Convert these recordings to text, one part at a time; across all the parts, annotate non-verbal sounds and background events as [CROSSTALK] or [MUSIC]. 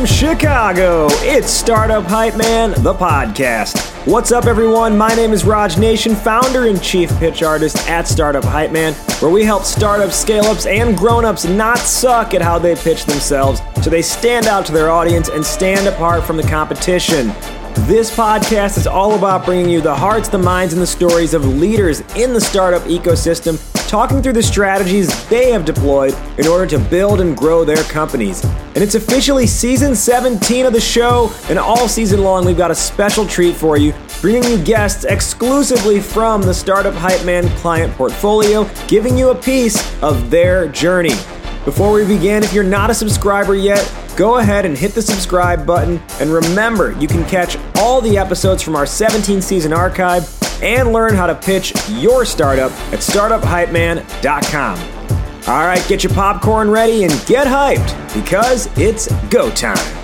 from Chicago, it's Startup Hype Man, the podcast. What's up, everyone? My name is Raj Nation, founder and chief pitch artist at Startup Hype Man, where we help startups, scale ups, and grown ups not suck at how they pitch themselves so they stand out to their audience and stand apart from the competition. This podcast is all about bringing you the hearts, the minds, and the stories of leaders in the startup ecosystem, talking through the strategies they have deployed in order to build and grow their companies. And it's officially season 17 of the show, and all season long, we've got a special treat for you, bringing you guests exclusively from the Startup Hype Man client portfolio, giving you a piece of their journey. Before we begin, if you're not a subscriber yet, go ahead and hit the subscribe button. And remember, you can catch all the episodes from our 17 season archive and learn how to pitch your startup at startuphypeman.com. All right, get your popcorn ready and get hyped because it's go time.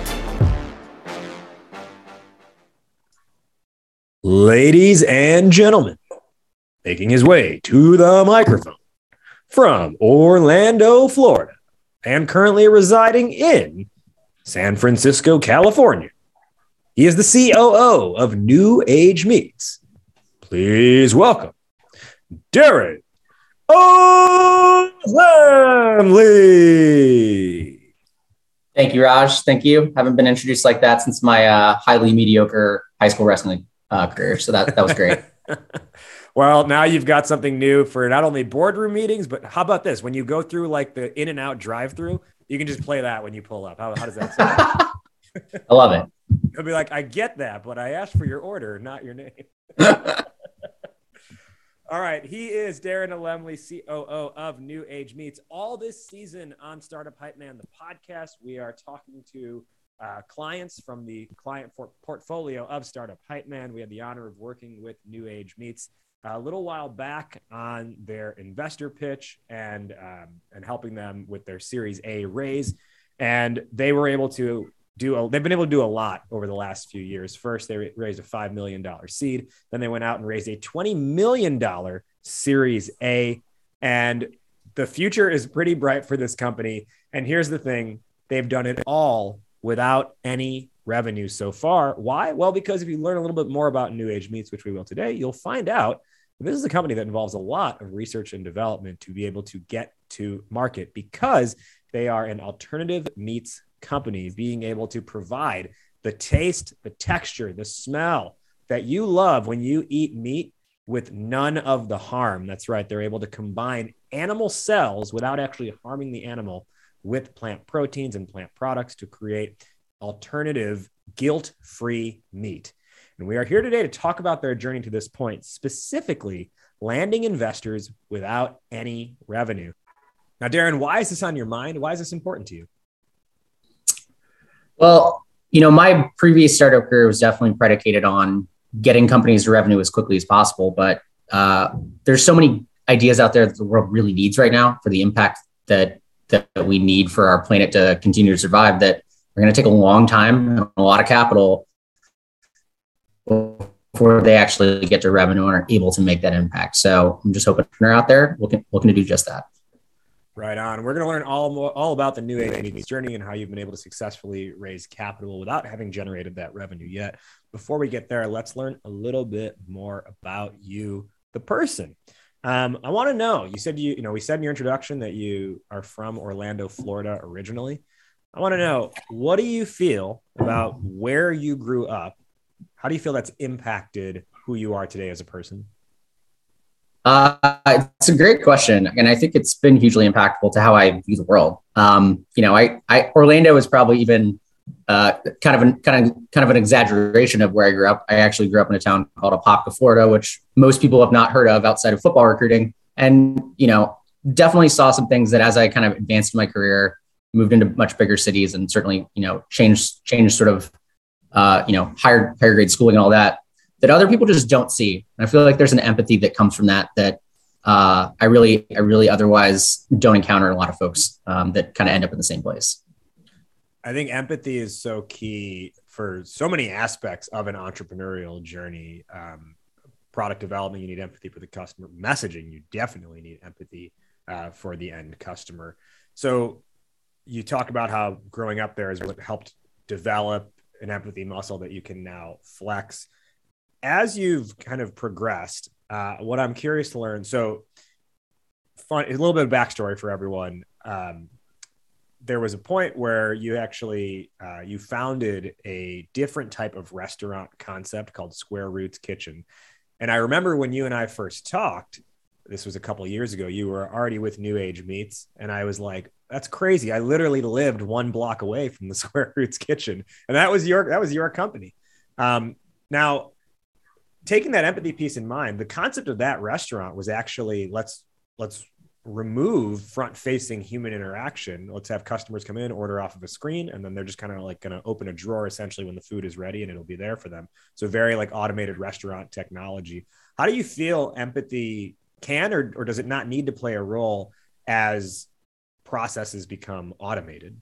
Ladies and gentlemen, making his way to the microphone from Orlando, Florida, and currently residing in San Francisco, California. He is the COO of New Age Meats. Please welcome Darren Lee. Thank you, Raj. Thank you. Haven't been introduced like that since my uh, highly mediocre high school wrestling uh, career. So that that was great. [LAUGHS] Well, now you've got something new for not only boardroom meetings, but how about this? When you go through like the in and out drive through, you can just play that when you pull up. How, how does that sound? [LAUGHS] I love it. He'll be like, I get that, but I asked for your order, not your name. [LAUGHS] All right. He is Darren Alemley, COO of New Age Meats. All this season on Startup Hype Man, the podcast, we are talking to uh, clients from the client portfolio of Startup Hype Man. We had the honor of working with New Age Meats a little while back on their investor pitch and um, and helping them with their Series A raise, and they were able to do. A, they've been able to do a lot over the last few years. First, they raised a five million dollar seed. Then they went out and raised a twenty million dollar Series A, and the future is pretty bright for this company. And here's the thing: they've done it all without any revenue so far. Why? Well, because if you learn a little bit more about New Age Meats, which we will today, you'll find out this is a company that involves a lot of research and development to be able to get to market because they are an alternative meats company, being able to provide the taste, the texture, the smell that you love when you eat meat with none of the harm. That's right. They're able to combine animal cells without actually harming the animal with plant proteins and plant products to create alternative guilt free meat. And we are here today to talk about their journey to this point, specifically landing investors without any revenue. Now, Darren, why is this on your mind? Why is this important to you? Well, you know, my previous startup career was definitely predicated on getting companies to revenue as quickly as possible. But uh, there's so many ideas out there that the world really needs right now for the impact that that we need for our planet to continue to survive. That are going to take a long time, and a lot of capital before they actually get to revenue and are able to make that impact. So I'm just hoping they're out there looking looking to do just that. Right on. We're going to learn all all about the new age journey and how you've been able to successfully raise capital without having generated that revenue yet. Before we get there, let's learn a little bit more about you, the person. Um, I want to know. You said you, you know, we said in your introduction that you are from Orlando, Florida, originally. I want to know what do you feel about where you grew up how do you feel that's impacted who you are today as a person? Uh, it's a great question, and I think it's been hugely impactful to how I view the world. Um, you know, I, I Orlando is probably even uh, kind of an kind of kind of an exaggeration of where I grew up. I actually grew up in a town called Apopka, Florida, which most people have not heard of outside of football recruiting. And you know, definitely saw some things that as I kind of advanced my career, moved into much bigger cities, and certainly you know changed changed sort of uh, you know, higher higher grade schooling and all that that other people just don't see. And I feel like there's an empathy that comes from that that uh, I really I really otherwise don't encounter a lot of folks um, that kind of end up in the same place. I think empathy is so key for so many aspects of an entrepreneurial journey. Um, product development, you need empathy for the customer. Messaging, you definitely need empathy uh, for the end customer. So you talk about how growing up there is what helped develop an empathy muscle that you can now flex. As you've kind of progressed, uh, what I'm curious to learn. So, fun, a little bit of backstory for everyone. Um, there was a point where you actually uh, you founded a different type of restaurant concept called Square Roots Kitchen, and I remember when you and I first talked. This was a couple years ago. You were already with New Age Meats, and I was like, "That's crazy!" I literally lived one block away from the [LAUGHS] Square Roots Kitchen, and that was your that was your company. Um, now, taking that empathy piece in mind, the concept of that restaurant was actually let's let's remove front facing human interaction. Let's have customers come in, order off of a screen, and then they're just kind of like going to open a drawer essentially when the food is ready and it'll be there for them. So, very like automated restaurant technology. How do you feel empathy can or, or does it not need to play a role as processes become automated?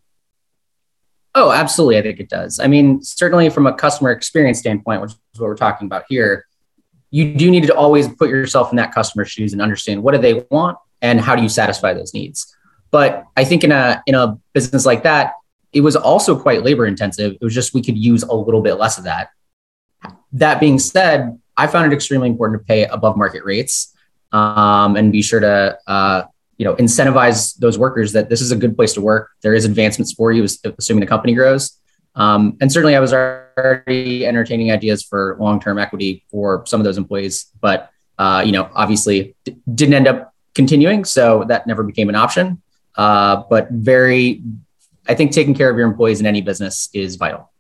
Oh, absolutely. I think it does. I mean, certainly from a customer experience standpoint, which is what we're talking about here, you do need to always put yourself in that customer's shoes and understand what do they want and how do you satisfy those needs. But I think in a in a business like that, it was also quite labor intensive. It was just we could use a little bit less of that. That being said, I found it extremely important to pay above market rates um, and be sure to uh, you know incentivize those workers that this is a good place to work. There is advancements for you, assuming the company grows. Um, and certainly, I was already entertaining ideas for long-term equity for some of those employees, but uh, you know, obviously d- didn't end up continuing, so that never became an option. Uh, but very, I think taking care of your employees in any business is vital.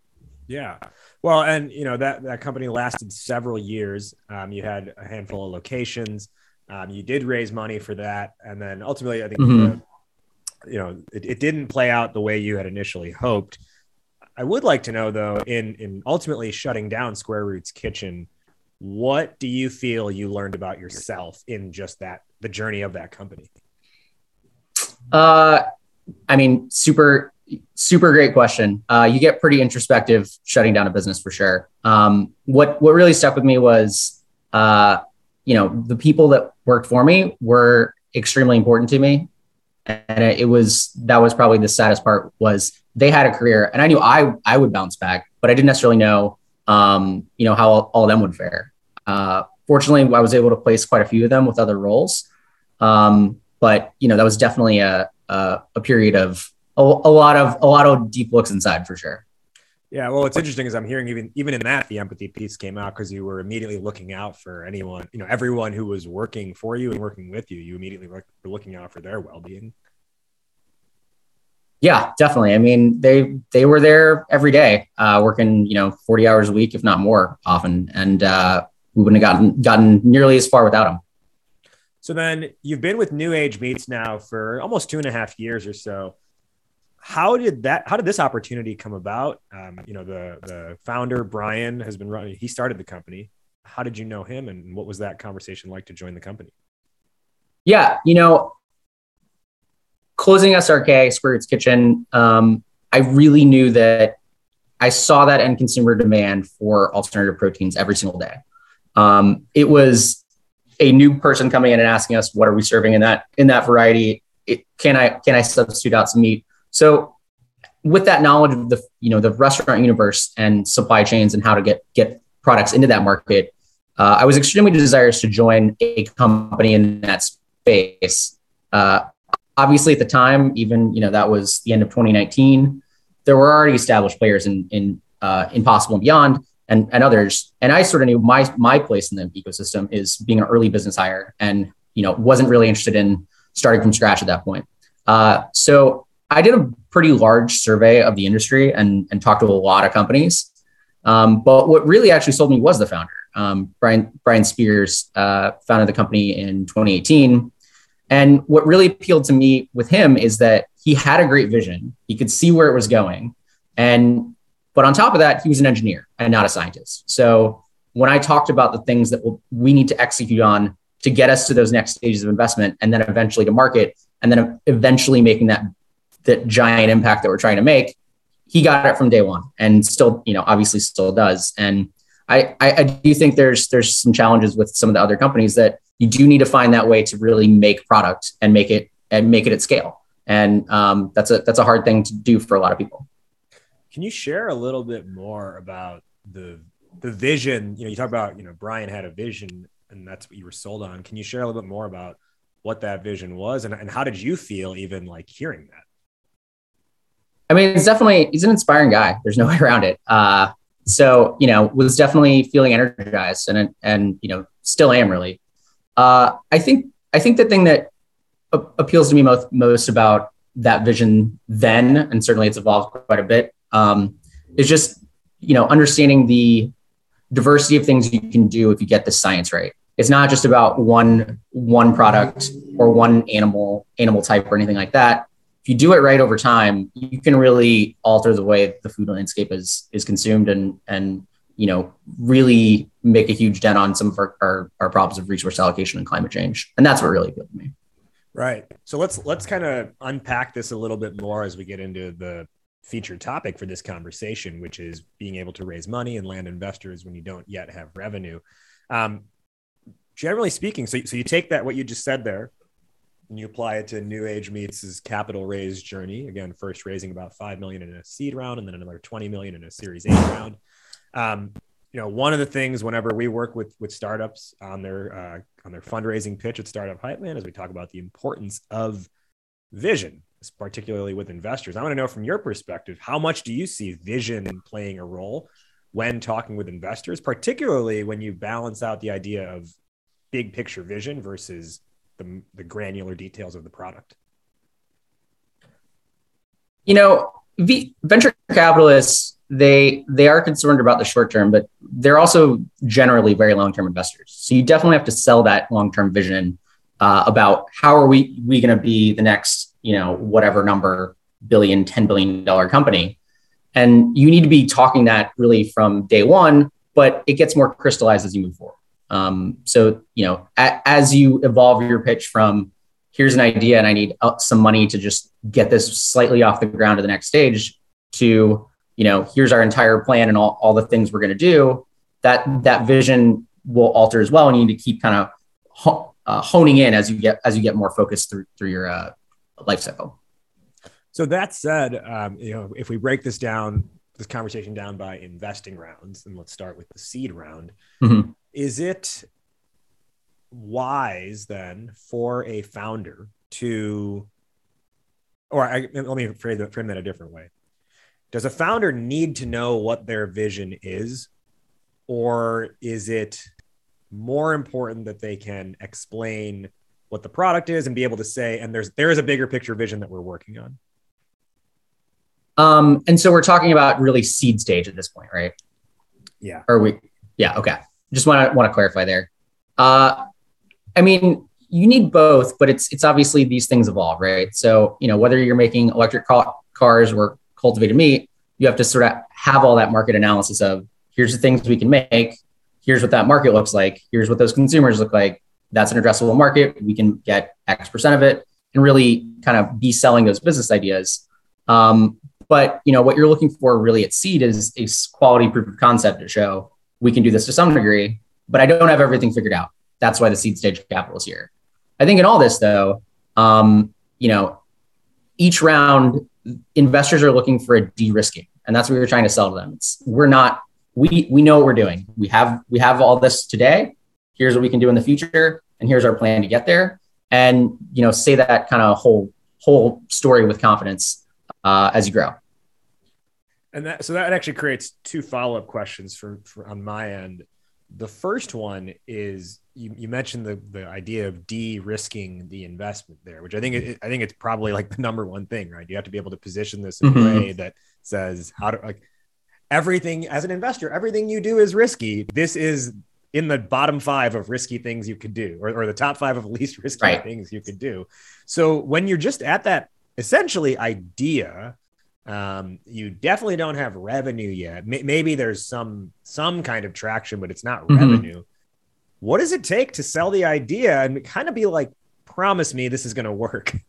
Yeah. Well, and you know that that company lasted several years. Um, you had a handful of locations. Um, you did raise money for that, and then ultimately, I think mm-hmm. you know it, it didn't play out the way you had initially hoped. I would like to know though, in in ultimately shutting down Square Roots Kitchen, what do you feel you learned about yourself in just that the journey of that company? Uh, I mean, super super great question. Uh, you get pretty introspective shutting down a business for sure. Um, what what really stuck with me was, uh, you know, the people that worked for me were extremely important to me, and it was that was probably the saddest part was they had a career, and I knew I I would bounce back, but I didn't necessarily know, um, you know, how all, all of them would fare. Uh, fortunately, I was able to place quite a few of them with other roles, um, but you know, that was definitely a a, a period of a, a lot of a lot of deep looks inside for sure. Yeah, well, what's interesting is I'm hearing even even in that the empathy piece came out because you were immediately looking out for anyone, you know, everyone who was working for you and working with you. You immediately were looking out for their well being. Yeah, definitely. I mean, they they were there every day, uh, working you know 40 hours a week, if not more, often, and uh, we wouldn't have gotten gotten nearly as far without them. So then you've been with New Age Meats now for almost two and a half years or so how did that how did this opportunity come about? Um, you know the the founder brian has been running he started the company. How did you know him and what was that conversation like to join the company? Yeah you know closing srk Square Roots kitchen um, i really knew that i saw that end consumer demand for alternative proteins every single day. Um, it was a new person coming in and asking us what are we serving in that in that variety? It, can i can i substitute out some meat so with that knowledge of the you know the restaurant universe and supply chains and how to get get products into that market, uh, I was extremely desirous to join a company in that space. Uh, obviously, at the time, even you know that was the end of 2019. There were already established players in in uh, Impossible and Beyond and and others, and I sort of knew my my place in the ecosystem is being an early business hire, and you know wasn't really interested in starting from scratch at that point. Uh, so I did a pretty large survey of the industry and, and talked to a lot of companies. Um, but what really actually sold me was the founder. Um, Brian Brian Spears uh, founded the company in 2018, and what really appealed to me with him is that he had a great vision. He could see where it was going, and but on top of that, he was an engineer and not a scientist. So when I talked about the things that we'll, we need to execute on to get us to those next stages of investment, and then eventually to market, and then eventually making that that giant impact that we're trying to make, he got it from day one and still, you know, obviously still does. And I, I, I do think there's there's some challenges with some of the other companies that you do need to find that way to really make product and make it and make it at scale. And um, that's a that's a hard thing to do for a lot of people. Can you share a little bit more about the the vision? You know, you talk about you know Brian had a vision, and that's what you were sold on. Can you share a little bit more about what that vision was, and, and how did you feel even like hearing that? I mean, it's definitely he's an inspiring guy. There's no [LAUGHS] way around it. Uh, so you know, was definitely feeling energized, and and you know, still am really. Uh, I think I think the thing that a- appeals to me most most about that vision then, and certainly it's evolved quite a bit, um, is just you know understanding the diversity of things you can do if you get the science right. It's not just about one one product or one animal animal type or anything like that. If you do it right over time, you can really alter the way the food landscape is is consumed and and you know really make a huge dent on some of our, our, our problems of resource allocation and climate change. And that's what really appealed to me. Right. So let's let's kind of unpack this a little bit more as we get into the featured topic for this conversation, which is being able to raise money and land investors when you don't yet have revenue. Um, generally speaking, so, so you take that what you just said there, and you apply it to New Age Meats' capital raise journey. Again, first raising about five million in a seed round, and then another twenty million in a Series A round. Um, you know, one of the things whenever we work with with startups on their uh, on their fundraising pitch at Startup Hype Man, is we talk about the importance of vision, particularly with investors. I want to know from your perspective, how much do you see vision playing a role when talking with investors, particularly when you balance out the idea of big picture vision versus the, the granular details of the product? You know, v- venture capitalists they they are concerned about the short term, but they're also generally very long term investors. So you definitely have to sell that long term vision uh, about how are we we going to be the next you know whatever number billion, ten billion dollar company, and you need to be talking that really from day one. But it gets more crystallized as you move forward. Um, so you know a, as you evolve your pitch from here's an idea and I need uh, some money to just get this slightly off the ground to the next stage to you know, here's our entire plan and all, all the things we're going to do, that that vision will alter as well. And you need to keep kind of ho- uh, honing in as you get as you get more focused through through your uh, life cycle. So that said, um, you know, if we break this down, this conversation down by investing rounds, and let's start with the seed round. Mm-hmm. Is it wise then for a founder to, or I, let me frame that, frame that a different way. Does a founder need to know what their vision is? Or is it more important that they can explain what the product is and be able to say and there's there is a bigger picture vision that we're working on? Um and so we're talking about really seed stage at this point right? Yeah. Or we yeah okay just want to want to clarify there uh i mean you need both but it's it's obviously these things evolve right so you know whether you're making electric cars or cultivated meat, you have to sort of have all that market analysis of here's the things we can make, here's what that market looks like, here's what those consumers look like. That's an addressable market. We can get X percent of it and really kind of be selling those business ideas. Um, but you know what you're looking for really at seed is a quality proof of concept to show we can do this to some degree, but I don't have everything figured out. That's why the seed stage capital is here. I think in all this though, um, you know, each round investors are looking for a de-risking and that's what we're trying to sell to them. It's, we're not we we know what we're doing. We have we have all this today. Here's what we can do in the future and here's our plan to get there. And you know say that kind of whole whole story with confidence uh, as you grow and that so that actually creates two follow-up questions for, for on my end the first one is you, you mentioned the, the idea of de-risking the investment there, which I think it, I think it's probably like the number one thing, right? You have to be able to position this in mm-hmm. a way that says how to like everything as an investor, everything you do is risky. This is in the bottom five of risky things you could do, or, or the top five of [LAUGHS] least risky right. things you could do. So when you're just at that essentially idea, um, you definitely don't have revenue yet. M- maybe there's some some kind of traction, but it's not mm-hmm. revenue what does it take to sell the idea and kind of be like, promise me this is going to work? [LAUGHS]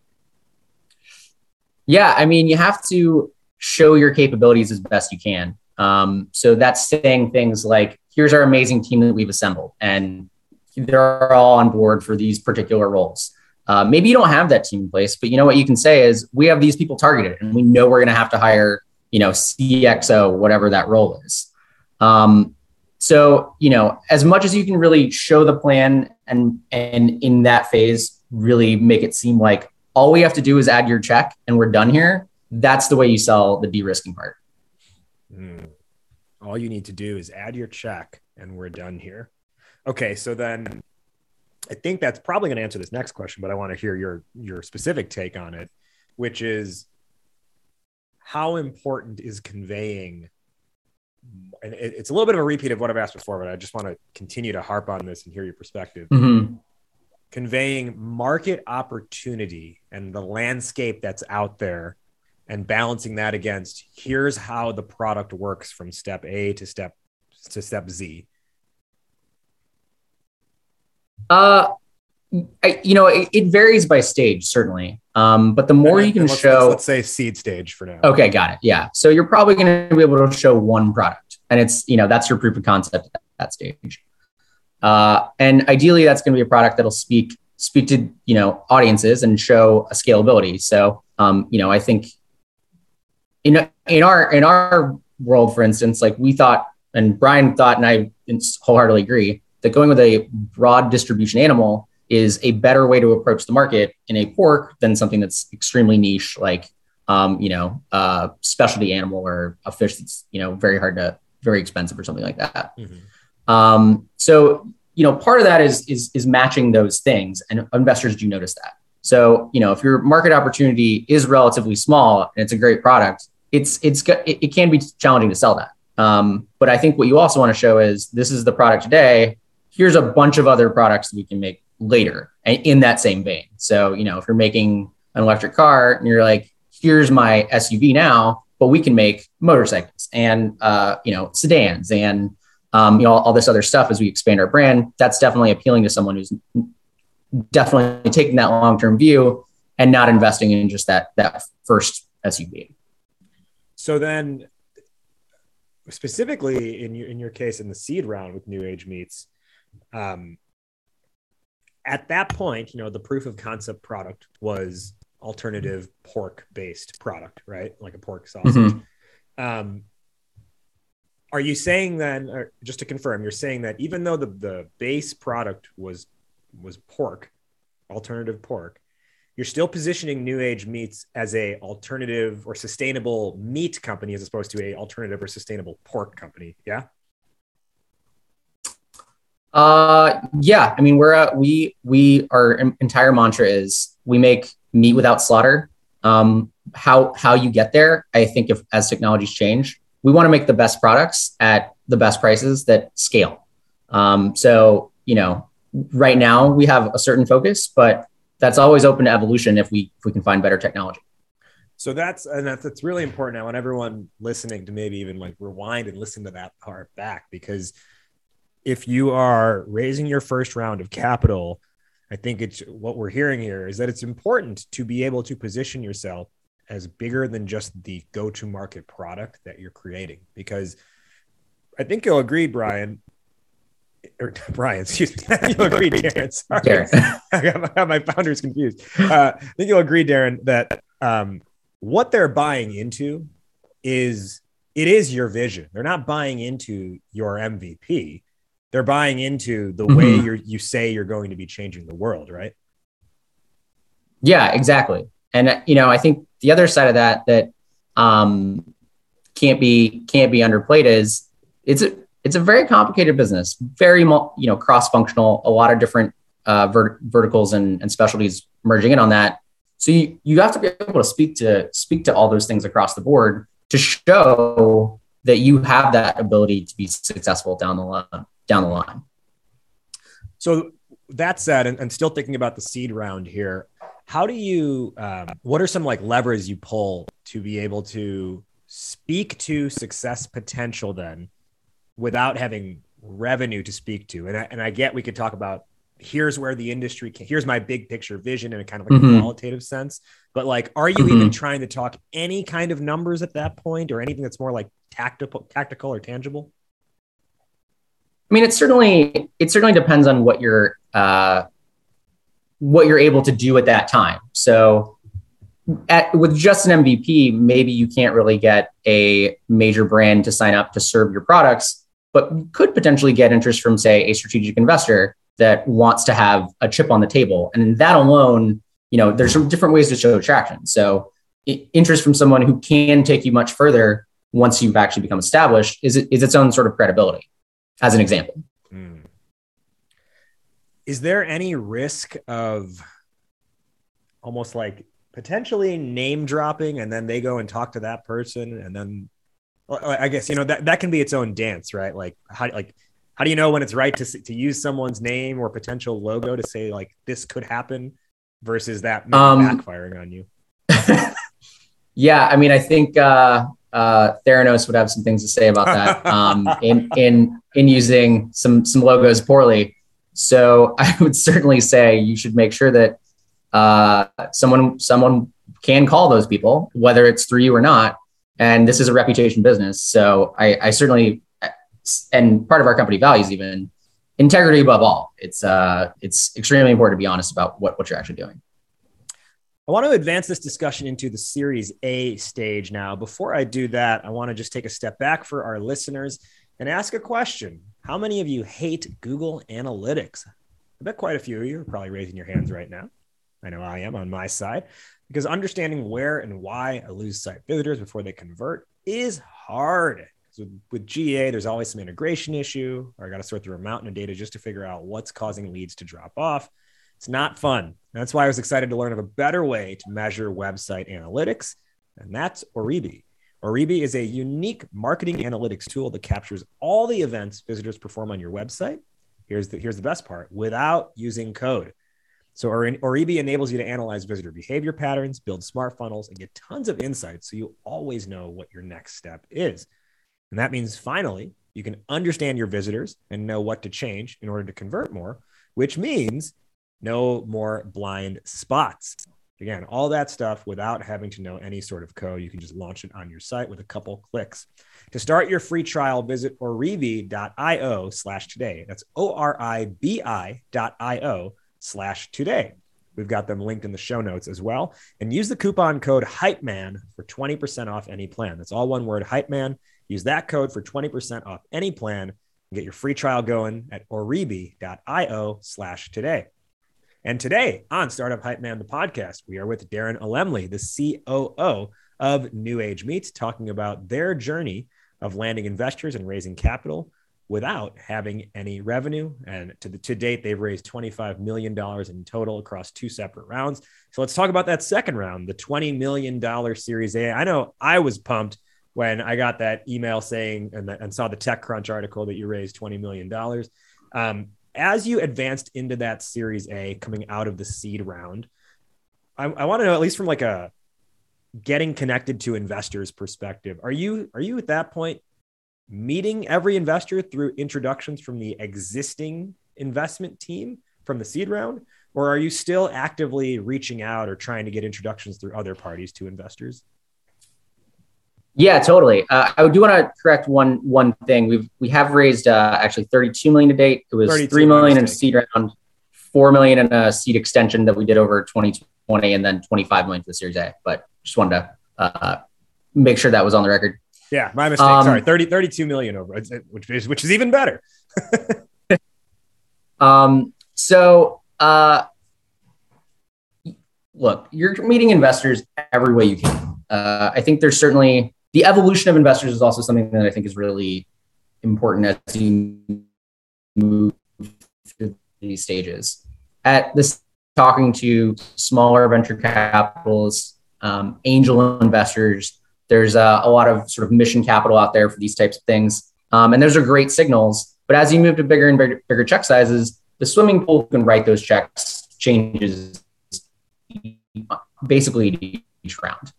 Yeah, I mean, you have to show your capabilities as best you can. Um, so that's saying things like, here's our amazing team that we've assembled, and they're all on board for these particular roles. Uh, maybe you don't have that team in place, but you know what you can say is, we have these people targeted, and we know we're going to have to hire, you know, CXO, whatever that role is. Um, so, you know, as much as you can really show the plan and and in that phase really make it seem like all we have to do is add your check and we're done here. That's the way you sell the de-risking part. Mm. All you need to do is add your check and we're done here. Okay, so then I think that's probably going to answer this next question, but I want to hear your your specific take on it, which is how important is conveying and it's a little bit of a repeat of what I've asked before, but I just want to continue to harp on this and hear your perspective. Mm-hmm. Conveying market opportunity and the landscape that's out there and balancing that against here's how the product works from step A to step to step Z. Uh I, you know, it, it, varies by stage, certainly. Um, but the more you can let's, show, let's, let's, say seed stage for now. Okay, got it. Yeah. So you're probably going to be able to show one product, and it's you know that's your proof of concept at that stage. Uh, and ideally, that's going to be a product that'll speak speak to you know audiences and show a scalability. So um, you know, I think in in our in our world, for instance, like we thought, and Brian thought, and I wholeheartedly agree that going with a broad distribution animal is a better way to approach the market in a pork than something that's extremely niche, like um, you know, a specialty animal or a fish that's you know very hard to, very expensive or something like that. Mm-hmm. Um, so you know, part of that is is is matching those things, and investors do notice that. So you know, if your market opportunity is relatively small and it's a great product, it's it's it, it can be challenging to sell that. Um, but I think what you also want to show is this is the product today. Here's a bunch of other products that we can make later in that same vein. So, you know, if you're making an electric car and you're like, here's my SUV now, but we can make motorcycles and, uh, you know, sedans and, um, you know, all, all, this other stuff as we expand our brand, that's definitely appealing to someone who's definitely taking that long-term view and not investing in just that, that first SUV. So then specifically in your, in your case, in the seed round with new age meats, um, at that point, you know, the proof of concept product was alternative pork based product, right? Like a pork sausage. Mm-hmm. Um, are you saying then, just to confirm, you're saying that even though the, the base product was was pork, alternative pork, you're still positioning New Age Meats as a alternative or sustainable meat company as opposed to a alternative or sustainable pork company. Yeah. Uh, yeah. I mean, we're uh, we we our entire mantra is we make meat without slaughter. Um, how how you get there, I think, if as technologies change, we want to make the best products at the best prices that scale. Um, so you know, right now we have a certain focus, but that's always open to evolution if we if we can find better technology. So that's and that's, that's really important. I want everyone listening to maybe even like rewind and listen to that part back because if you are raising your first round of capital, I think it's what we're hearing here is that it's important to be able to position yourself as bigger than just the go to market product that you're creating. Because I think you'll agree, Brian, or [LAUGHS] Brian, excuse me. [LAUGHS] you'll agree, Darren. Sorry. [LAUGHS] I, got my, I got my founders confused. Uh, I think you'll agree, Darren, that um, what they're buying into is it is your vision. They're not buying into your MVP they're buying into the mm-hmm. way you you say you're going to be changing the world, right? Yeah, exactly. And you know, I think the other side of that that um, can't be can't be underplayed is it's a it's a very complicated business, very you know cross functional, a lot of different uh, vert- verticals and, and specialties merging in on that. So you, you have to be able to speak to speak to all those things across the board to show that you have that ability to be successful down the line down the line. So that said, and, and still thinking about the seed round here, how do you? Um, what are some like levers you pull to be able to speak to success potential then, without having revenue to speak to? And I, and I get we could talk about here's where the industry can, here's my big picture vision in a kind of like mm-hmm. a qualitative sense but like are you mm-hmm. even trying to talk any kind of numbers at that point or anything that's more like tactical tactical or tangible I mean, it certainly it certainly depends on what you're uh, what you're able to do at that time. So, at, with just an MVP, maybe you can't really get a major brand to sign up to serve your products, but you could potentially get interest from, say, a strategic investor that wants to have a chip on the table. And that alone, you know, there's some different ways to show traction. So interest from someone who can take you much further once you've actually become established is, is its own sort of credibility, as an example. Mm. Is there any risk of almost like potentially name dropping and then they go and talk to that person and then I guess you know that that can be its own dance, right? Like how like how do you know when it's right to to use someone's name or potential logo to say like this could happen versus that um, backfiring on you? [LAUGHS] yeah, I mean, I think uh, uh, Theranos would have some things to say about that [LAUGHS] um, in in in using some some logos poorly. So [LAUGHS] I would certainly say you should make sure that uh, someone someone can call those people, whether it's through you or not. And this is a reputation business, so I, I certainly, and part of our company values even integrity above all. It's uh, it's extremely important to be honest about what what you're actually doing. I want to advance this discussion into the Series A stage now. Before I do that, I want to just take a step back for our listeners and ask a question. How many of you hate Google Analytics? I bet quite a few of you are probably raising your hands right now. I know I am on my side because understanding where and why I lose site visitors before they convert is hard. So with GA, there's always some integration issue, or I got to sort through a mountain of data just to figure out what's causing leads to drop off. It's not fun. That's why I was excited to learn of a better way to measure website analytics, and that's Oribi. Oribi is a unique marketing analytics tool that captures all the events visitors perform on your website. Here's the, here's the best part without using code. So Oribi enables you to analyze visitor behavior patterns, build smart funnels, and get tons of insights so you always know what your next step is. And that means finally, you can understand your visitors and know what to change in order to convert more, which means no more blind spots. Again, all that stuff without having to know any sort of code. You can just launch it on your site with a couple clicks. To start your free trial, visit oribi.io slash today. That's O-R-I-B-I dot I-O slash today. We've got them linked in the show notes as well. And use the coupon code HYPEMAN for 20% off any plan. That's all one word, HYPEMAN. Use that code for 20% off any plan and get your free trial going at oribi.io slash today. And today on Startup Hype Man, the podcast, we are with Darren Alemley, the COO of New Age Meats, talking about their journey of landing investors and raising capital without having any revenue. And to, the, to date, they've raised $25 million in total across two separate rounds. So let's talk about that second round, the $20 million Series A. I know I was pumped when I got that email saying and, and saw the TechCrunch article that you raised $20 million. Um, as you advanced into that Series A coming out of the seed round, I, I want to know, at least from like a getting connected to investors perspective, are you, are you at that point meeting every investor through introductions from the existing investment team from the seed round? Or are you still actively reaching out or trying to get introductions through other parties to investors? Yeah, totally. Uh, I do want to correct one one thing. We've we have raised uh, actually 32 million to date. It was three million in a seed round, four million in a seed extension that we did over 2020, and then 25 million for the Series A. But just wanted to uh, make sure that was on the record. Yeah, my mistake. Um, Sorry, 30, 32 million over, which is which is even better. [LAUGHS] um. So, uh, look, you're meeting investors every way you can. Uh, I think there's certainly the evolution of investors is also something that I think is really important as you move through these stages. At this, talking to smaller venture capitals, um, angel investors there's a lot of sort of mission capital out there for these types of things. Um, and those are great signals. But as you move to bigger and bigger, bigger check sizes, the swimming pool can write those checks changes basically each round.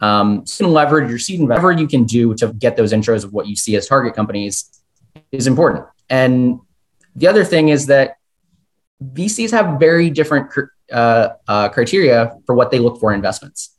Um, you can leverage your seed whatever you can do to get those intros of what you see as target companies is important. And the other thing is that VCs have very different uh, uh, criteria for what they look for in investments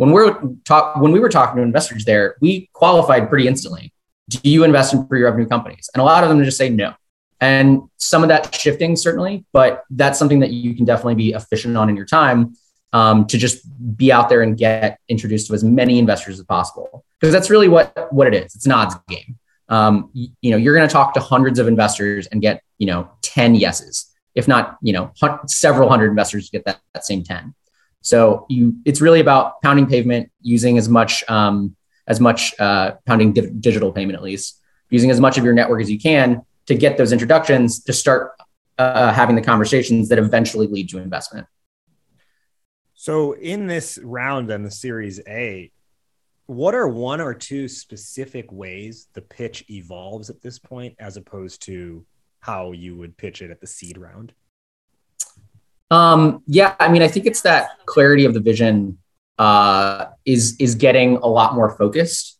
when we're talk when we were talking to investors there, we qualified pretty instantly. Do you invest in pre-revenue companies? And a lot of them just say no. And some of that shifting certainly, but that's something that you can definitely be efficient on in your time. Um, to just be out there and get introduced to as many investors as possible. Because that's really what what it is. It's an odds game. Um, you, you know you're going to talk to hundreds of investors and get you know 10 yeses if not you know several hundred investors get that, that same 10 so you it's really about pounding pavement using as much um, as much uh, pounding di- digital payment at least using as much of your network as you can to get those introductions to start uh, having the conversations that eventually lead to investment so in this round and the Series A, what are one or two specific ways the pitch evolves at this point, as opposed to how you would pitch it at the seed round? Um, yeah, I mean, I think it's that clarity of the vision uh, is is getting a lot more focused,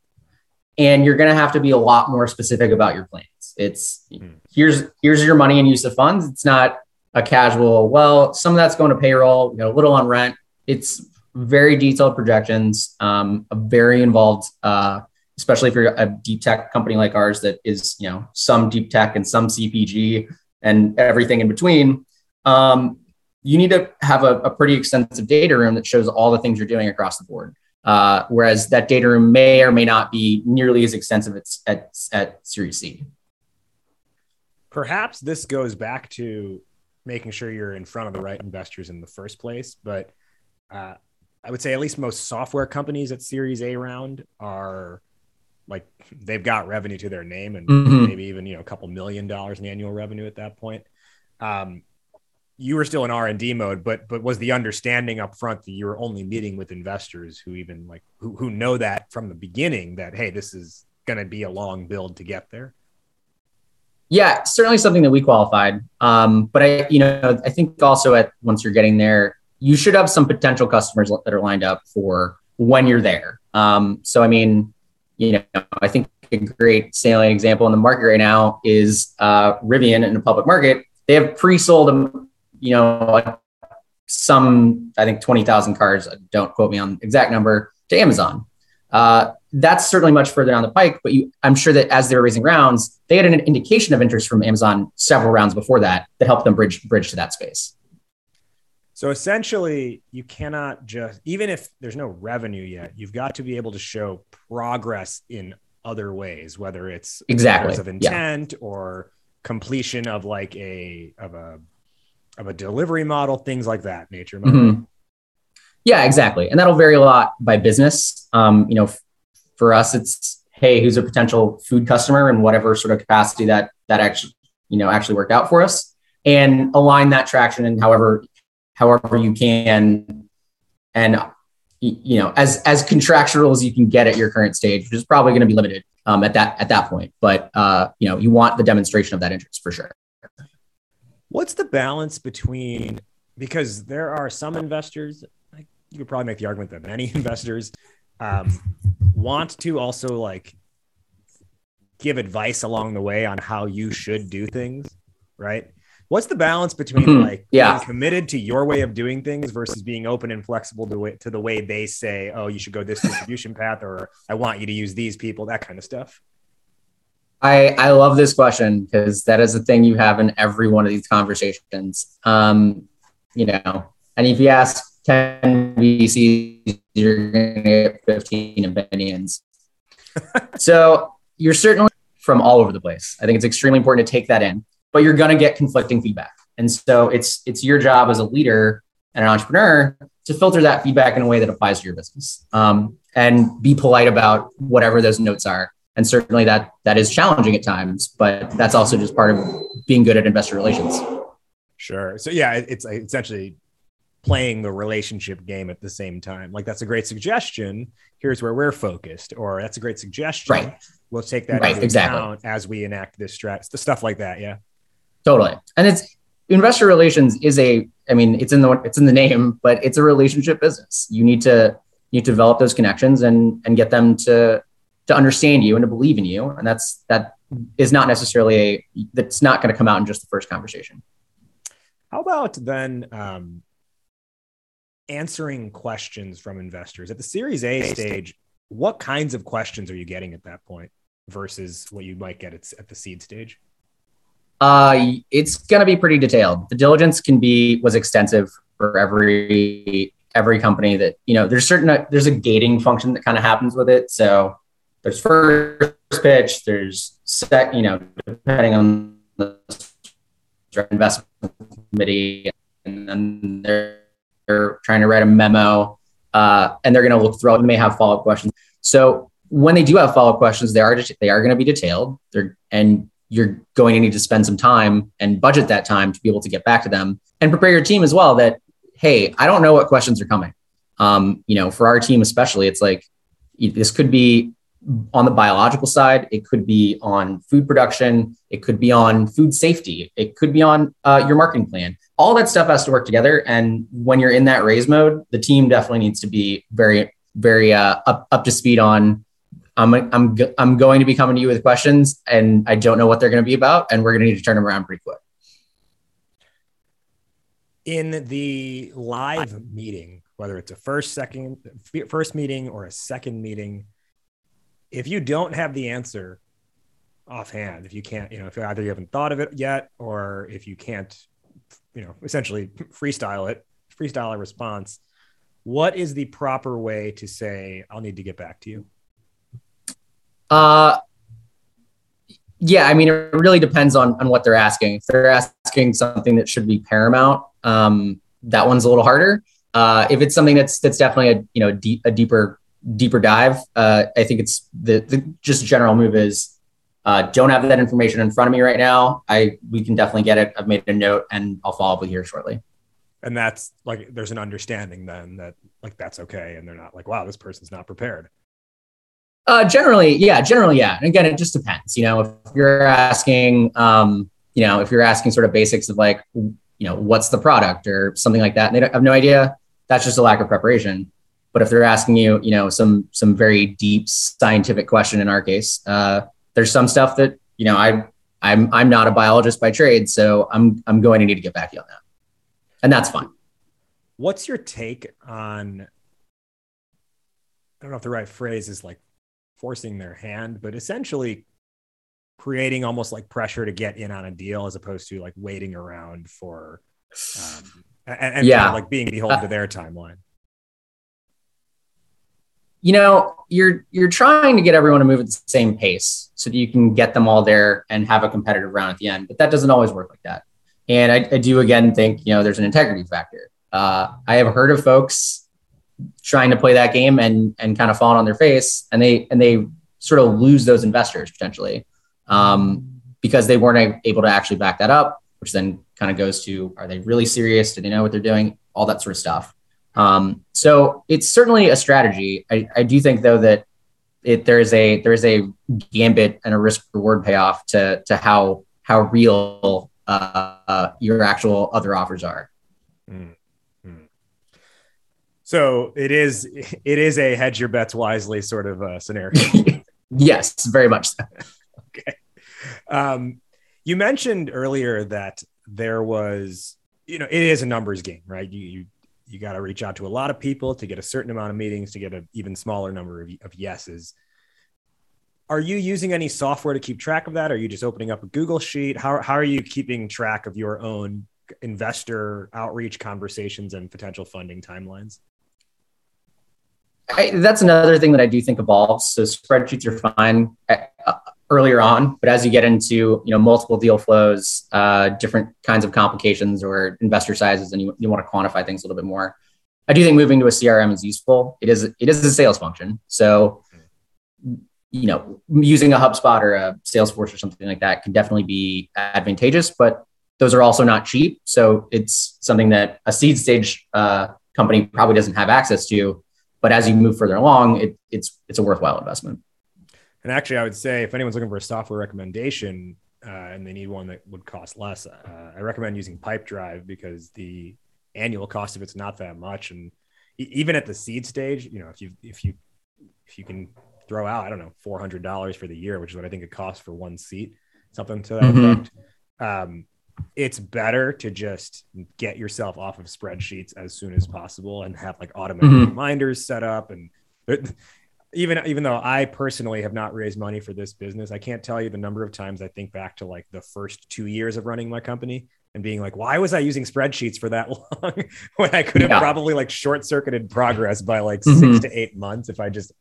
and you're going to have to be a lot more specific about your plans. It's hmm. here's here's your money and use of funds. It's not a casual. Well, some of that's going to payroll, you know, a little on rent, it's very detailed projections, um, a very involved, uh, especially if you're a deep tech company like ours that is, you know, some deep tech and some CPG and everything in between. Um, you need to have a, a, pretty extensive data room that shows all the things you're doing across the board. Uh, whereas that data room may or may not be nearly as extensive at, at, at Series C. Perhaps this goes back to making sure you're in front of the right investors in the first place. But uh, I would say at least most software companies at Series A round are like they've got revenue to their name and mm-hmm. maybe even you know a couple million dollars in annual revenue at that point. Um, you were still in R and D mode, but but was the understanding up front that you were only meeting with investors who even like who who know that from the beginning that hey this is going to be a long build to get there. Yeah, certainly something that we qualified. Um, but I, you know, I think also at once you're getting there, you should have some potential customers that are lined up for when you're there. Um, so, I mean, you know, I think a great salient example in the market right now is uh, Rivian in the public market. They have pre-sold, you know, some I think twenty thousand cars. Don't quote me on exact number to Amazon. Uh, that's certainly much further down the pike, but you, I'm sure that as they were raising rounds, they had an indication of interest from Amazon several rounds before that that helped them bridge bridge to that space. So essentially, you cannot just, even if there's no revenue yet, you've got to be able to show progress in other ways, whether it's exactly of intent yeah. or completion of like a of a of a delivery model, things like that nature. Mm-hmm. Yeah, exactly, and that'll vary a lot by business. Um, you know, f- for us, it's hey, who's a potential food customer and whatever sort of capacity that that actually you know actually worked out for us, and align that traction and however however you can. And you know as as contractual as you can get at your current stage which is probably going to be limited um, at that at that point. But uh, you know you want the demonstration of that interest for sure. What's the balance between because there are some investors you could probably make the argument that many [LAUGHS] investors um, want to also like give advice along the way on how you should do things right What's the balance between mm-hmm. like yeah. being committed to your way of doing things versus being open and flexible to, way, to the way they say, oh, you should go this distribution path, or I want you to use these people, that kind of stuff? I, I love this question because that is a thing you have in every one of these conversations. Um, you know, and if you ask 10 VCs, you're going to get 15 opinions. [LAUGHS] so you're certainly from all over the place. I think it's extremely important to take that in but you're going to get conflicting feedback. And so it's it's your job as a leader and an entrepreneur to filter that feedback in a way that applies to your business um, and be polite about whatever those notes are. And certainly that that is challenging at times, but that's also just part of being good at investor relations. Sure. So yeah, it's essentially playing the relationship game at the same time. Like that's a great suggestion. Here's where we're focused, or that's a great suggestion. Right. We'll take that right, exactly. as we enact this strat, the stuff like that. Yeah. Totally. And it's investor relations is a, I mean, it's in the it's in the name, but it's a relationship business. You need to you need to develop those connections and and get them to to understand you and to believe in you. And that's that is not necessarily a that's not going to come out in just the first conversation. How about then um, answering questions from investors at the Series A stage? What kinds of questions are you getting at that point versus what you might get at, at the seed stage? Uh, it's going to be pretty detailed. The diligence can be was extensive for every every company that you know there's certain there's a gating function that kind of happens with it. So there's first pitch, there's set, you know, depending on the investment committee, and then they're, they're trying to write a memo, uh, and they're going to look through and may have follow up questions. So when they do have follow up questions, they are they are going to be detailed. They're and you're going to need to spend some time and budget that time to be able to get back to them and prepare your team as well. That hey, I don't know what questions are coming. Um, you know, for our team especially, it's like this could be on the biological side, it could be on food production, it could be on food safety, it could be on uh, your marketing plan. All that stuff has to work together. And when you're in that raise mode, the team definitely needs to be very, very uh, up, up to speed on. I'm, I'm, I'm going to be coming to you with questions and I don't know what they're going to be about. And we're going to need to turn them around pretty quick. In the live meeting, whether it's a first, second, first meeting or a second meeting, if you don't have the answer offhand, if you can't, you know, if either you haven't thought of it yet or if you can't, you know, essentially freestyle it, freestyle a response, what is the proper way to say, I'll need to get back to you? Uh, yeah, I mean, it really depends on, on what they're asking. If they're asking something that should be paramount, um, that one's a little harder. Uh, if it's something that's that's definitely a you know deep, a deeper deeper dive, uh, I think it's the, the just general move is uh, don't have that information in front of me right now. I we can definitely get it. I've made a note and I'll follow up with you here shortly. And that's like there's an understanding then that like that's okay, and they're not like wow this person's not prepared. Uh, generally, yeah, generally, yeah. And again, it just depends. You know, if you're asking, um, you know, if you're asking sort of basics of like, you know, what's the product or something like that, and they have no idea, that's just a lack of preparation. But if they're asking you, you know, some some very deep scientific question in our case, uh, there's some stuff that you know I I'm I'm not a biologist by trade, so I'm I'm going to need to get back to you on that, and that's fine. What's your take on? I don't know if the right phrase is like forcing their hand, but essentially creating almost like pressure to get in on a deal as opposed to like waiting around for um, and, and yeah, kind of like being beholden uh, to their timeline. You know you're you're trying to get everyone to move at the same pace so that you can get them all there and have a competitive round at the end but that doesn't always work like that. And i, I do again think you know there's an integrity factor. Uh, i have heard of folks trying to play that game and and kind of falling on their face and they and they sort of lose those investors potentially um, because they weren't able to actually back that up which then kind of goes to are they really serious do they know what they're doing all that sort of stuff um, so it's certainly a strategy. I, I do think though that it there's a there's a gambit and a risk reward payoff to to how how real uh, your actual other offers are. Mm-hmm. So it is it is a hedge your bets wisely sort of uh, scenario. [LAUGHS] yes, very much so. okay. Um, you mentioned earlier that there was you know it is a numbers game, right? You you you got to reach out to a lot of people to get a certain amount of meetings to get an even smaller number of, of yeses. Are you using any software to keep track of that? Are you just opening up a Google sheet? How, how are you keeping track of your own investor outreach conversations and potential funding timelines? I, that's another thing that I do think evolves. So spreadsheets are fine. Uh, earlier on, but as you get into you know multiple deal flows, uh, different kinds of complications or investor sizes, and you, you want to quantify things a little bit more, I do think moving to a CRM is useful. It is it is a sales function, so you know using a HubSpot or a Salesforce or something like that can definitely be advantageous, but those are also not cheap. So it's something that a seed stage uh, company probably doesn't have access to. But as you move further along, it, it's it's a worthwhile investment. And actually, I would say if anyone's looking for a software recommendation uh, and they need one that would cost less, uh, I recommend using Pipedrive because the annual cost of it's not that much. And even at the seed stage, you know, if you if you if you can throw out, I don't know, four hundred dollars for the year, which is what I think it costs for one seat, something to that mm-hmm. effect. Um, it's better to just get yourself off of spreadsheets as soon as possible and have like automatic mm-hmm. reminders set up and [LAUGHS] even even though I personally have not raised money for this business, I can't tell you the number of times I think back to like the first two years of running my company and being like, why was I using spreadsheets for that [LAUGHS] long when I could have yeah. probably like short circuited progress by like mm-hmm. six to eight months if I just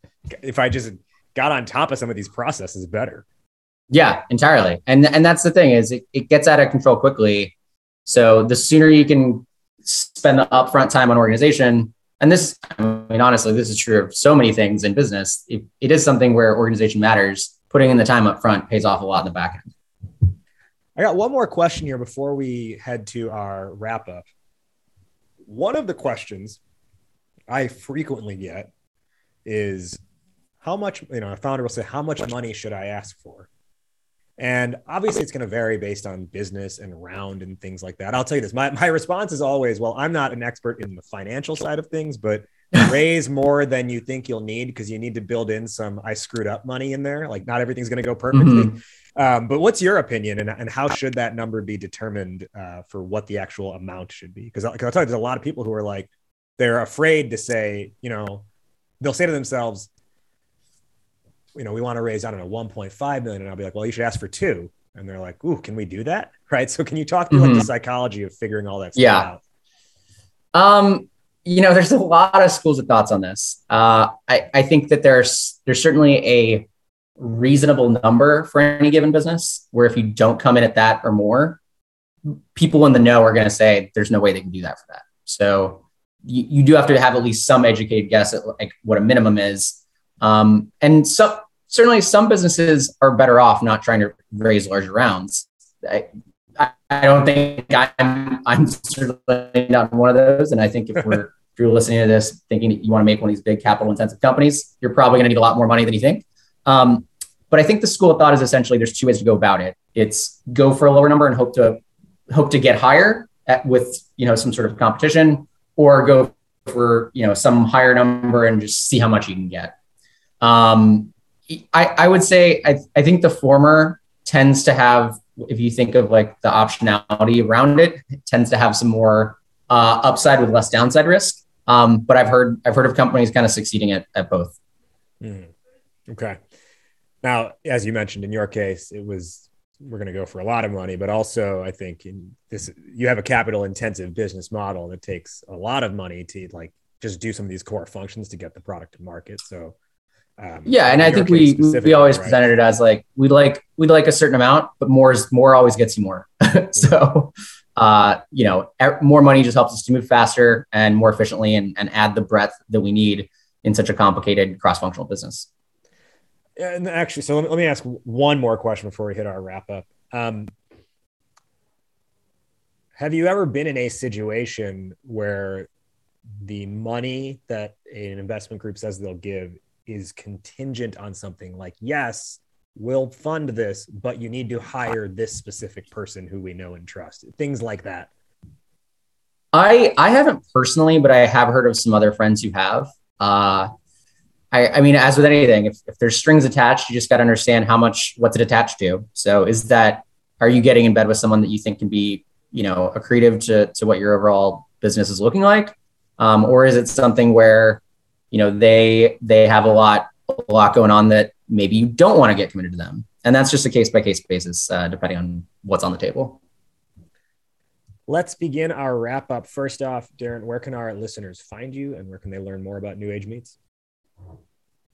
if I just got on top of some of these processes better. Yeah, entirely. And and that's the thing is it, it gets out of control quickly. So the sooner you can spend the upfront time on organization, and this, I mean, honestly, this is true of so many things in business. it, it is something where organization matters. Putting in the time up front pays off a lot in the back end. I got one more question here before we head to our wrap up. One of the questions I frequently get is how much, you know, a founder will say, How much money should I ask for? And obviously, it's going to vary based on business and round and things like that. I'll tell you this my, my response is always, Well, I'm not an expert in the financial side of things, but [LAUGHS] raise more than you think you'll need because you need to build in some I screwed up money in there. Like, not everything's going to go perfectly. Mm-hmm. Um, but what's your opinion, and, and how should that number be determined uh, for what the actual amount should be? Because I'll tell you, there's a lot of people who are like, they're afraid to say, you know, they'll say to themselves, you know, we want to raise, I don't know, 1.5 million. And I'll be like, well, you should ask for two. And they're like, ooh, can we do that? [LAUGHS] Right. So can you talk through mm-hmm. like the psychology of figuring all that yeah. out? Um, you know, there's a lot of schools of thoughts on this. Uh, I, I think that there's there's certainly a reasonable number for any given business where if you don't come in at that or more people in the know are going to say there's no way they can do that for that so you, you do have to have at least some educated guess at like what a minimum is um, and so certainly some businesses are better off not trying to raise larger rounds I, I, don't think I'm, I'm certainly not one of those and i think if [LAUGHS] we're if you're listening to this thinking you want to make one of these big capital intensive companies you're probably going to need a lot more money than you think um, but I think the school of thought is essentially there's two ways to go about it. It's go for a lower number and hope to hope to get higher at, with you know some sort of competition, or go for you know some higher number and just see how much you can get. Um, I, I would say I, I think the former tends to have, if you think of like the optionality around it, it tends to have some more uh, upside with less downside risk. Um, but I've heard I've heard of companies kind of succeeding at, at both. Mm. Okay. Now, as you mentioned in your case, it was we're going to go for a lot of money, but also I think in this you have a capital intensive business model that takes a lot of money to like just do some of these core functions to get the product to market. So um, yeah, and I think we we always right? presented it as like we'd like we'd like a certain amount, but more is more always gets you more. [LAUGHS] so uh, you know, more money just helps us to move faster and more efficiently and, and add the breadth that we need in such a complicated cross-functional business and actually, so let me, let me ask one more question before we hit our wrap up. Um, have you ever been in a situation where the money that an investment group says they'll give is contingent on something like, yes, we'll fund this, but you need to hire this specific person who we know and trust, things like that? I I haven't personally, but I have heard of some other friends who have. Uh, I, I mean, as with anything, if, if there's strings attached, you just got to understand how much, what's it attached to. So is that, are you getting in bed with someone that you think can be, you know, accretive to, to what your overall business is looking like? Um, or is it something where, you know, they, they have a lot, a lot going on that maybe you don't want to get committed to them. And that's just a case by case basis, uh, depending on what's on the table. Let's begin our wrap up. First off, Darren, where can our listeners find you and where can they learn more about New Age Meats?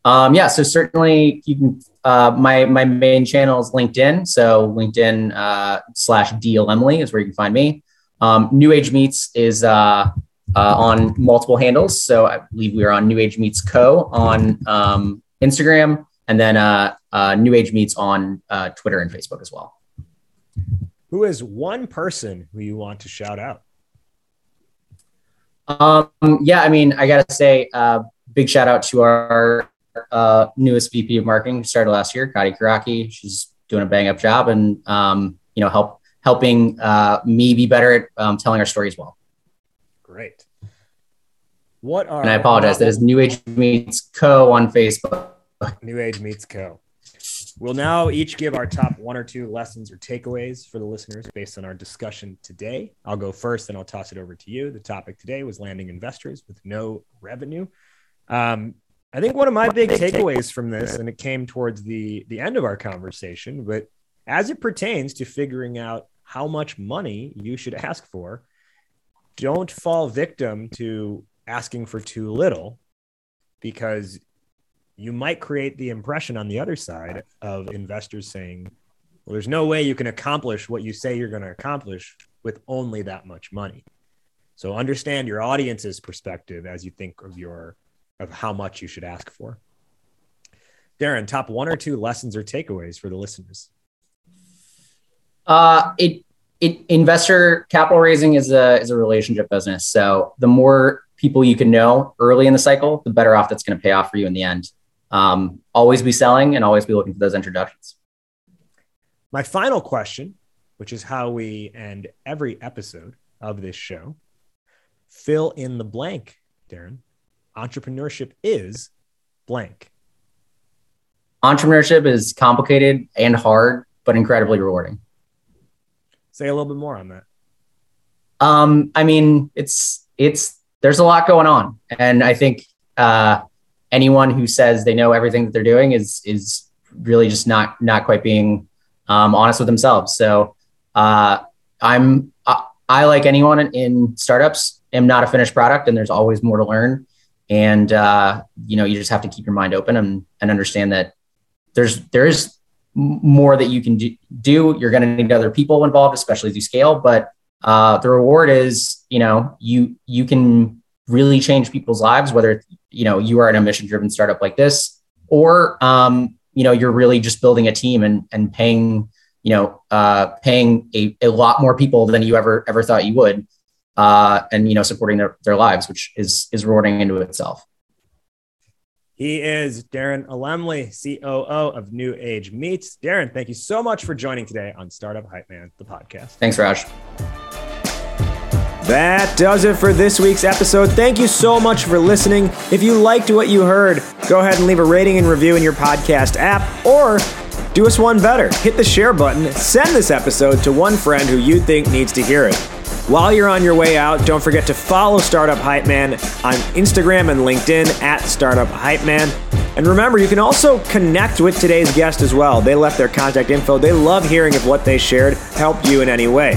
Um, yeah, so certainly you can. Uh, my my main channel is LinkedIn, so LinkedIn uh, slash Deal Emily is where you can find me. Um, New Age Meats is uh, uh, on multiple handles, so I believe we are on New Age Meats Co on um, Instagram, and then uh, uh, New Age Meats on uh, Twitter and Facebook as well. Who is one person who you want to shout out? Um, yeah, I mean, I gotta say, uh, big shout out to our uh, newest VP of marketing started last year, Kati Karaki. She's doing a bang up job and, um, you know, help helping uh, me be better at um, telling our story as well. Great. What are and I apologize. That is New Age Meats Co on Facebook. New Age Meats Co. We'll now each give our top one or two lessons or takeaways for the listeners based on our discussion today. I'll go first, and I'll toss it over to you. The topic today was landing investors with no revenue. Um, I think one of my big takeaways from this, and it came towards the the end of our conversation, but as it pertains to figuring out how much money you should ask for. Don't fall victim to asking for too little because you might create the impression on the other side of investors saying, well, there's no way you can accomplish what you say you're going to accomplish with only that much money. So understand your audience's perspective as you think of your of how much you should ask for. Darren, top one or two lessons or takeaways for the listeners. Uh, it it investor capital raising is a is a relationship business. So the more people you can know early in the cycle, the better off that's going to pay off for you in the end. Um, always be selling and always be looking for those introductions. My final question, which is how we end every episode of this show, fill in the blank, Darren. Entrepreneurship is blank. Entrepreneurship is complicated and hard, but incredibly rewarding. Say a little bit more on that. Um, I mean, it's it's there's a lot going on, and I think uh, anyone who says they know everything that they're doing is is really just not not quite being um, honest with themselves. So uh, I'm I, I, like anyone in, in, startups am not a finished product, and there's always more to learn. And uh, you know, you just have to keep your mind open and and understand that there's there's more that you can do. You're going to need other people involved, especially as you scale. But uh, the reward is, you know, you you can really change people's lives, whether you know you are in a mission driven startup like this, or um, you know you're really just building a team and and paying you know uh, paying a, a lot more people than you ever ever thought you would, uh, and you know supporting their their lives, which is is rewarding into itself. He is Darren Alemley, COO of New Age Meats. Darren, thank you so much for joining today on Startup Hype Man, the podcast. Thanks, Raj. That does it for this week's episode. Thank you so much for listening. If you liked what you heard, go ahead and leave a rating and review in your podcast app or do us one better. Hit the share button, send this episode to one friend who you think needs to hear it. While you're on your way out, don't forget to follow Startup Hype Man on Instagram and LinkedIn at Startup Hype Man. And remember, you can also connect with today's guest as well. They left their contact info. They love hearing if what they shared helped you in any way.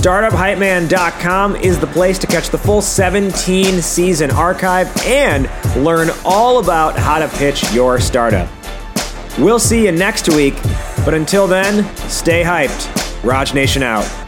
StartupHypeMan.com is the place to catch the full 17 season archive and learn all about how to pitch your startup. We'll see you next week, but until then, stay hyped. Raj Nation out.